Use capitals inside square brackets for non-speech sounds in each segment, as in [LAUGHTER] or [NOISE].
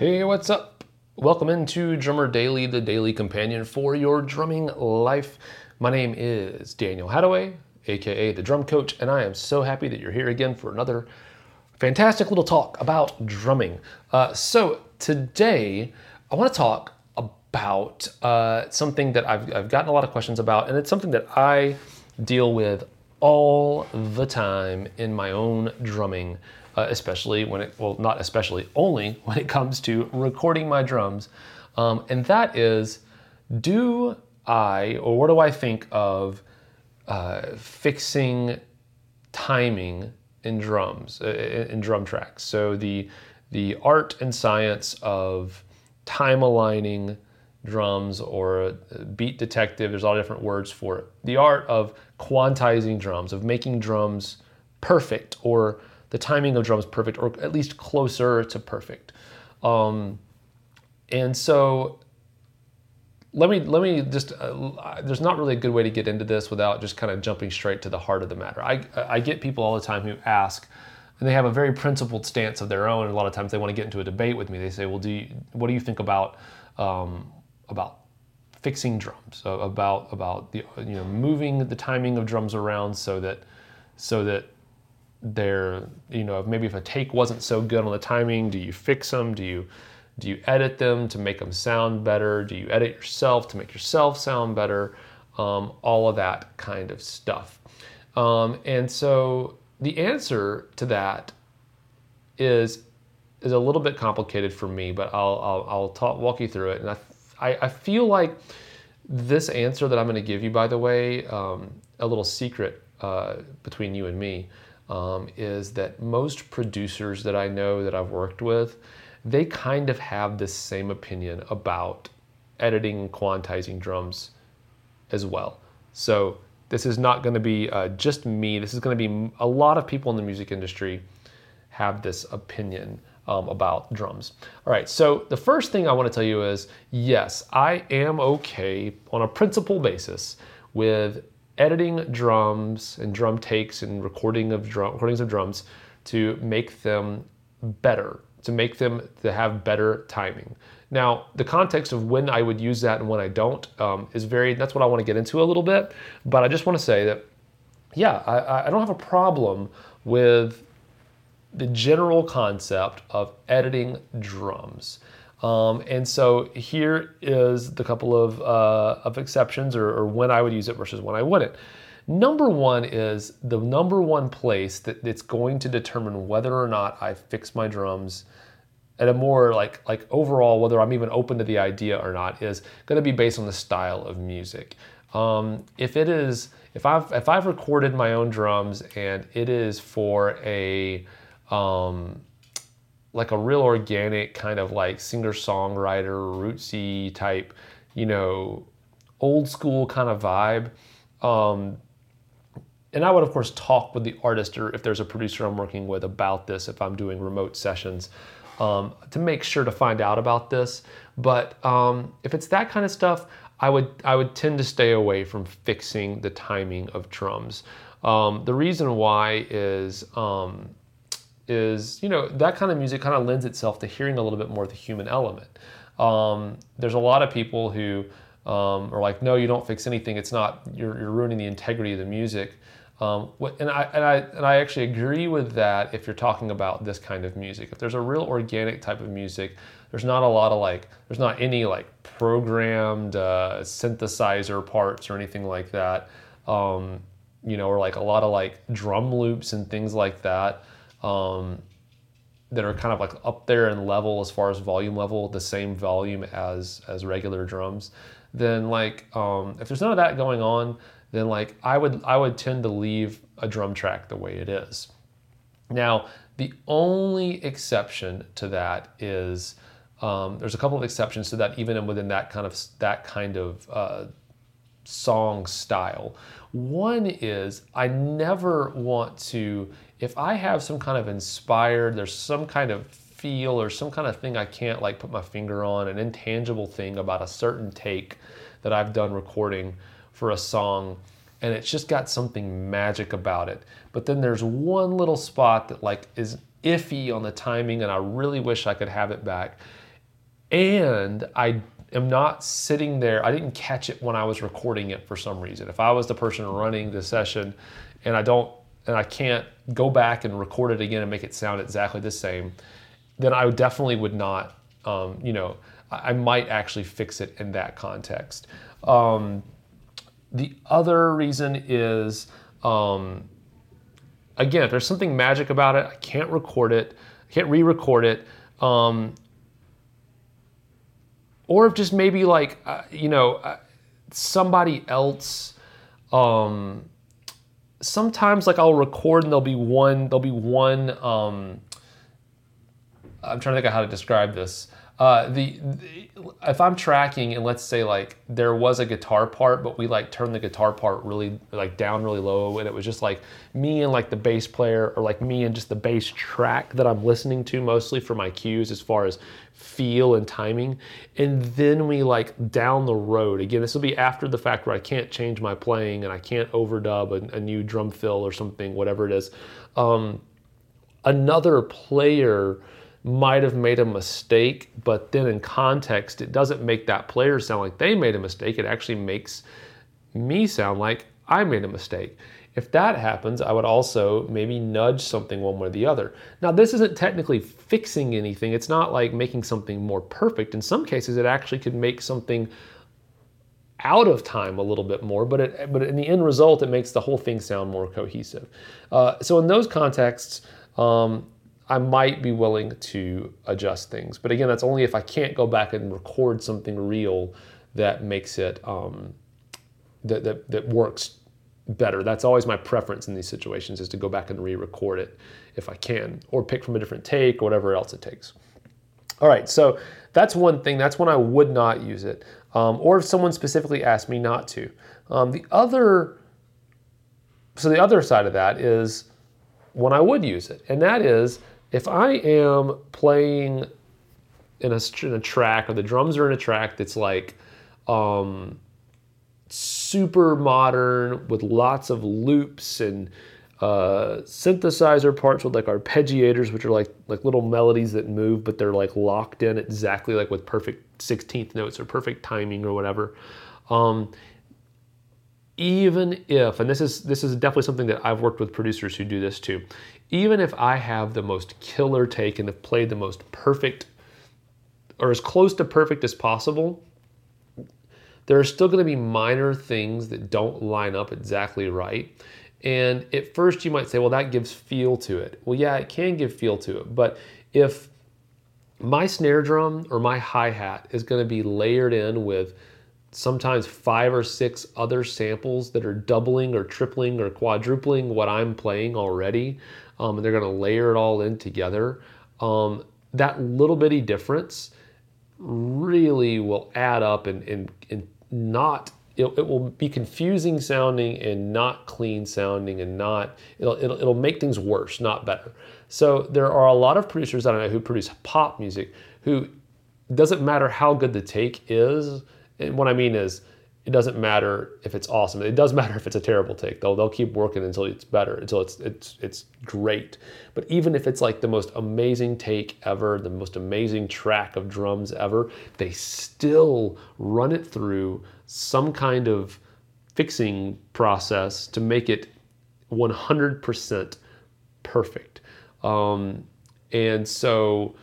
Hey, what's up? Welcome into Drummer Daily, the daily companion for your drumming life. My name is Daniel Hadaway, aka the Drum Coach, and I am so happy that you're here again for another fantastic little talk about drumming. Uh, so, today I want to talk about uh, something that I've, I've gotten a lot of questions about, and it's something that I deal with all the time in my own drumming uh, especially when it, well, not especially, only [LAUGHS] when it comes to recording my drums. Um, and that is, do I, or what do I think of uh, fixing timing in drums, uh, in drum tracks? So the, the art and science of time aligning drums or beat detective, there's all different words for it. The art of quantizing drums, of making drums perfect or the timing of drums perfect, or at least closer to perfect. Um, and so let me let me just uh, there's not really a good way to get into this without just kind of jumping straight to the heart of the matter. I I get people all the time who ask and they have a very principled stance of their own. And a lot of times they want to get into a debate with me. They say, "Well, do you, what do you think about um, about fixing drums? About about the you know moving the timing of drums around so that so that they're you know maybe if a take wasn't so good on the timing do you fix them? Do you do you edit them to make them sound better? Do you edit yourself to make yourself sound better? Um, all of that kind of stuff. Um, and so the answer to that is is a little bit complicated for me but i'll i'll, I'll talk, walk you through it. And I, I, I feel like this answer that i'm going to give you by the way um, a little secret uh, between you and me um, is that most producers that I know that I've worked with, they kind of have this same opinion about editing and quantizing drums as well. So this is not going to be uh, just me. This is going to be a lot of people in the music industry have this opinion um, about drums. All right, so the first thing I want to tell you is yes, I am okay on a principle basis with editing drums and drum takes and recording of drum, recordings of drums to make them better, to make them to have better timing. Now, the context of when I would use that and when I don't um, is very, that's what I want to get into a little bit. But I just want to say that, yeah, I, I don't have a problem with the general concept of editing drums. Um, and so here is the couple of, uh, of exceptions or, or, when I would use it versus when I wouldn't. Number one is the number one place that it's going to determine whether or not I fix my drums at a more like like overall whether I'm even open to the idea or not is going to be based on the style of music. Um, if it is if I've if I've recorded my own drums and it is for a um, like a real organic kind of like singer songwriter rootsy type you know old school kind of vibe. Um, and i would of course talk with the artist or if there's a producer i'm working with about this if i'm doing remote sessions um, to make sure to find out about this. But um, if it's that kind of stuff i would i would tend to stay away from fixing the timing of drums. Um, the reason why is um, is, you know, that kind of music kind of lends itself to hearing a little bit more of the human element. Um, there's a lot of people who um, are like, no, you don't fix anything. It's not, you're, you're ruining the integrity of the music. Um, and, I, and, I, and I actually agree with that if you're talking about this kind of music. If there's a real organic type of music, there's not a lot of like, there's not any like programmed uh, synthesizer parts or anything like that. Um, you know, or like a lot of like drum loops and things like that um, that are kind of like up there in level as far as volume level, the same volume as as regular drums. Then like um, if there's none of that going on, then like I would I would tend to leave a drum track the way it is. Now the only exception to that is um, there's a couple of exceptions to that even within that kind of that kind of uh, song style. One is I never want to if I have some kind of inspired there's some kind of feel or some kind of thing I can't like put my finger on an intangible thing about a certain take that I've done recording for a song and it's just got something magic about it. But then there's one little spot that like is iffy on the timing and I really wish I could have it back. And I am not sitting there, I didn't catch it when I was recording it for some reason. If I was the person running the session and I don't and I can't go back and record it again and make it sound exactly the same, then I definitely would not um, you know, I might actually fix it in that context. Um, the other reason is, um, again, if there's something magic about it, I can't record it, I can't re-record it, um, or if just maybe like uh, you know uh, somebody else. Um, sometimes like I'll record and there'll be one there'll be one. Um, I'm trying to think of how to describe this. Uh, the, the, if I'm tracking and let's say like there was a guitar part, but we like turned the guitar part really like down really low, and it was just like me and like the bass player, or like me and just the bass track that I'm listening to mostly for my cues as far as feel and timing, and then we like down the road again. This will be after the fact where I can't change my playing and I can't overdub a, a new drum fill or something, whatever it is. Um, another player might have made a mistake, but then in context, it doesn't make that player sound like they made a mistake. It actually makes me sound like I made a mistake. If that happens, I would also maybe nudge something one way or the other. Now, this isn't technically fixing anything. It's not like making something more perfect. In some cases, it actually could make something out of time a little bit more, but it, but in the end result, it makes the whole thing sound more cohesive. Uh, so in those contexts, um, I might be willing to adjust things. But again, that's only if I can't go back and record something real that makes it um, that, that that works better. That's always my preference in these situations is to go back and re-record it if I can, or pick from a different take or whatever else it takes. All right, so that's one thing. That's when I would not use it, um, or if someone specifically asked me not to. Um, the other, so the other side of that is when I would use it, and that is if I am playing in a, in a track or the drums are in a track that's like um, super modern with lots of loops and uh, synthesizer parts with like arpeggiators, which are like like little melodies that move, but they're like locked in exactly like with perfect 16th notes or perfect timing or whatever. Um, even if, and this is this is definitely something that I've worked with producers who do this too, even if I have the most killer take and have played the most perfect or as close to perfect as possible, there are still going to be minor things that don't line up exactly right. And at first you might say, well, that gives feel to it. Well, yeah, it can give feel to it. But if my snare drum or my hi hat is going to be layered in with sometimes five or six other samples that are doubling or tripling or quadrupling what I'm playing already, um, and they're going to layer it all in together. Um, that little bitty difference really will add up and, and, and not it, it, will be confusing sounding and not clean sounding and not it'll, it'll, it'll make things worse not better. So there are a lot of producers i know who produce pop music who doesn't matter how good the take is and what i mean is it doesn't matter if it's awesome. It does matter [LAUGHS] if it's a terrible take. They'll they'll keep working until it's better, until it's it's it's great. But even if it's like the most amazing take ever, the most amazing track of drums ever, they still run it through some kind of fixing process to make it 100% perfect. Um, and so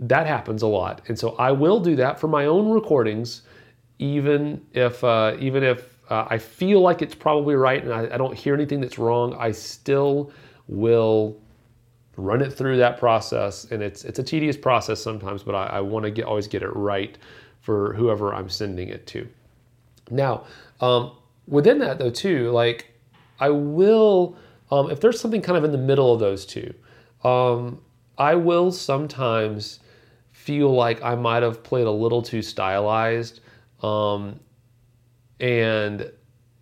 that happens a lot. And so I will do that for my own recordings, even if uh, even if uh, I feel like it's probably right and I, I don't hear anything that's wrong. I still will run it through that process, and it's it's a tedious process sometimes, but I, I want to get always get it right for whoever I'm sending it to. Now, um, within that though, too, like I will um, if there's something kind of in the middle of those two, um, I will sometimes feel like I might have played a little too stylized. Um, and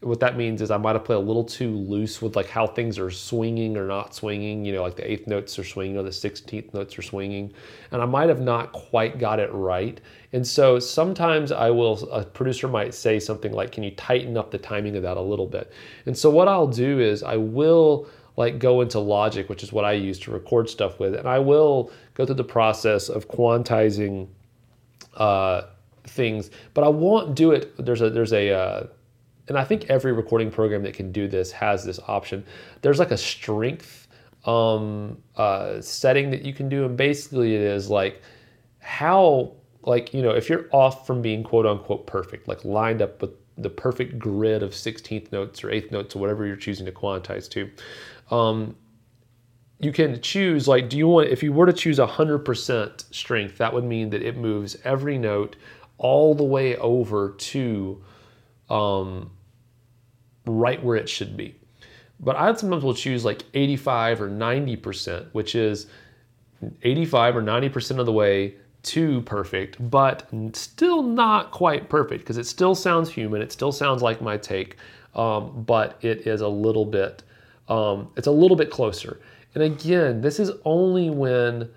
what that means is I might have played a little too loose with like how things are swinging or not swinging. You know, like the eighth notes are swinging or the sixteenth notes are swinging, and I might have not quite got it right. And so sometimes I will, a producer might say something like, "Can you tighten up the timing of that a little bit?" And so what I'll do is I will like go into Logic, which is what I use to record stuff with, and I will go through the process of quantizing uh, things, but I won't do it. There's a there's a uh, and I think every recording program that can do this has this option. There's like a strength um, uh, setting that you can do, and basically it is like how like you know if you're off from being quote unquote perfect, like lined up with the perfect grid of 16th notes or eighth notes or whatever you're choosing to quantize to um, you can choose like do you want if you were to choose 100% strength that would mean that it moves every note all the way over to um, right where it should be but i sometimes will choose like 85 or 90% which is 85 or 90% of the way to perfect but still not quite perfect because it still sounds human it still sounds like my take um, but it is a little bit um, it's a little bit closer. And again, this is only when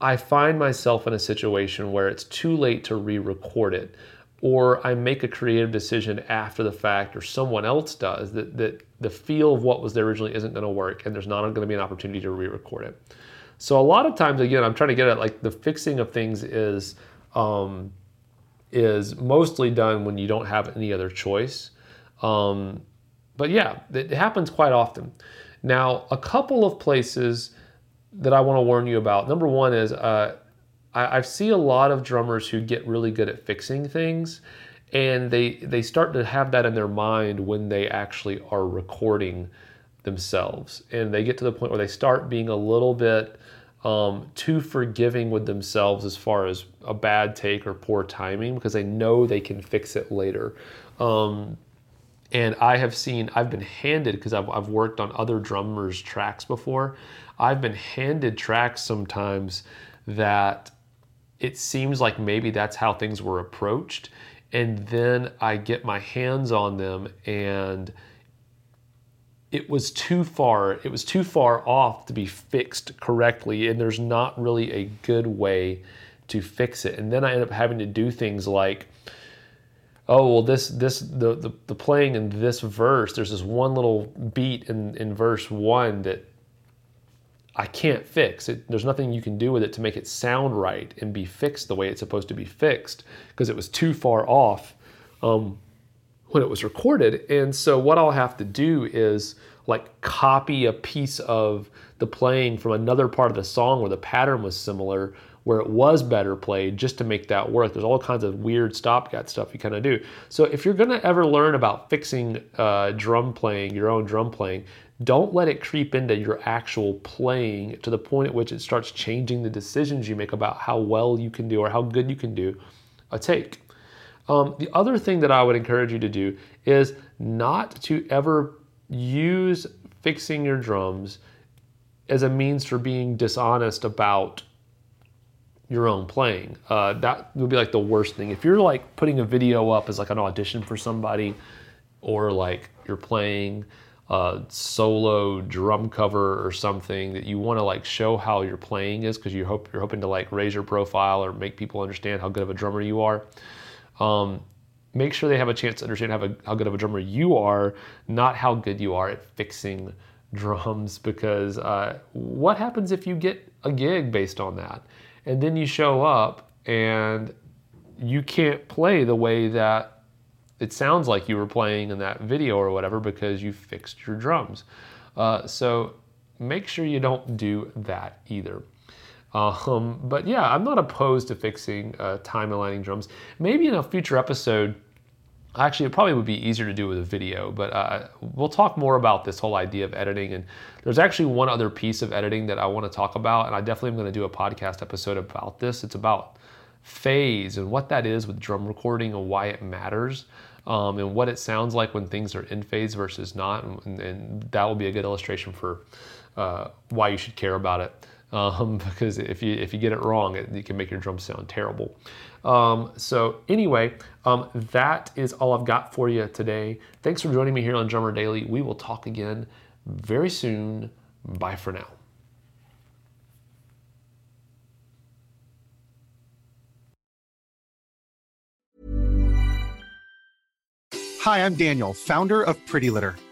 I find myself in a situation where it's too late to re record it, or I make a creative decision after the fact, or someone else does, that, that the feel of what was there originally isn't going to work, and there's not going to be an opportunity to re record it. So, a lot of times, again, I'm trying to get at like the fixing of things is. Um, is mostly done when you don't have any other choice. Um, but yeah, it happens quite often. Now, a couple of places that I want to warn you about. Number one is uh, I, I see a lot of drummers who get really good at fixing things, and they they start to have that in their mind when they actually are recording themselves, and they get to the point where they start being a little bit um, too forgiving with themselves as far as a bad take or poor timing because they know they can fix it later. Um, and I have seen, I've been handed, because I've, I've worked on other drummers' tracks before, I've been handed tracks sometimes that it seems like maybe that's how things were approached. And then I get my hands on them and it was too far, it was too far off to be fixed correctly. And there's not really a good way to fix it. And then I end up having to do things like, oh well this this the, the, the playing in this verse there's this one little beat in, in verse one that i can't fix. It there's nothing you can do with it to make it sound right and be fixed the way it's supposed to be fixed because it was too far off um, when it was recorded. And so what i'll have to do is like copy a piece of the playing from another part of the song where the pattern was similar where it was better played just to make that work. There's all kinds of weird stopgap stuff you kind of do. So if you're going to ever learn about fixing uh, drum playing, your own drum playing, don't let it creep into your actual playing to the point at which it starts changing the decisions you make about how well you can do or how good you can do a take. Um, the other thing that I would encourage you to do is not to ever use fixing your drums as a means for being dishonest about your own playing. Uh, that would be like the worst thing. If you're like putting a video up as like an audition for somebody, or like you're playing a solo drum cover or something that you want to like show how your playing is because you hope you're hoping to like raise your profile or make people understand how good of a drummer you are. Um, make sure they have a chance to understand how, a, how good of a drummer you are, not how good you are at fixing drums. Because uh, what happens if you get a gig based on that? And then you show up and you can't play the way that it sounds like you were playing in that video or whatever because you fixed your drums. Uh, so make sure you don't do that either. Um, but yeah, I'm not opposed to fixing uh, time aligning drums. Maybe in a future episode, actually, it probably would be easier to do with a video, but uh, we'll talk more about this whole idea of editing. And there's actually one other piece of editing that I want to talk about, and I definitely am going to do a podcast episode about this. It's about phase and what that is with drum recording and why it matters. Um, and what it sounds like when things are in phase versus not, and, and that will be a good illustration for uh, why you should care about it [LAUGHS] um, because if you if you get it wrong, it, it can make your drums sound terrible. Um, so anyway, um, that is all I've got for you today. Thanks for joining me here on Drummer Daily. We will talk again very soon. Bye for now. Hi, I'm Daniel, founder of Pretty Litter.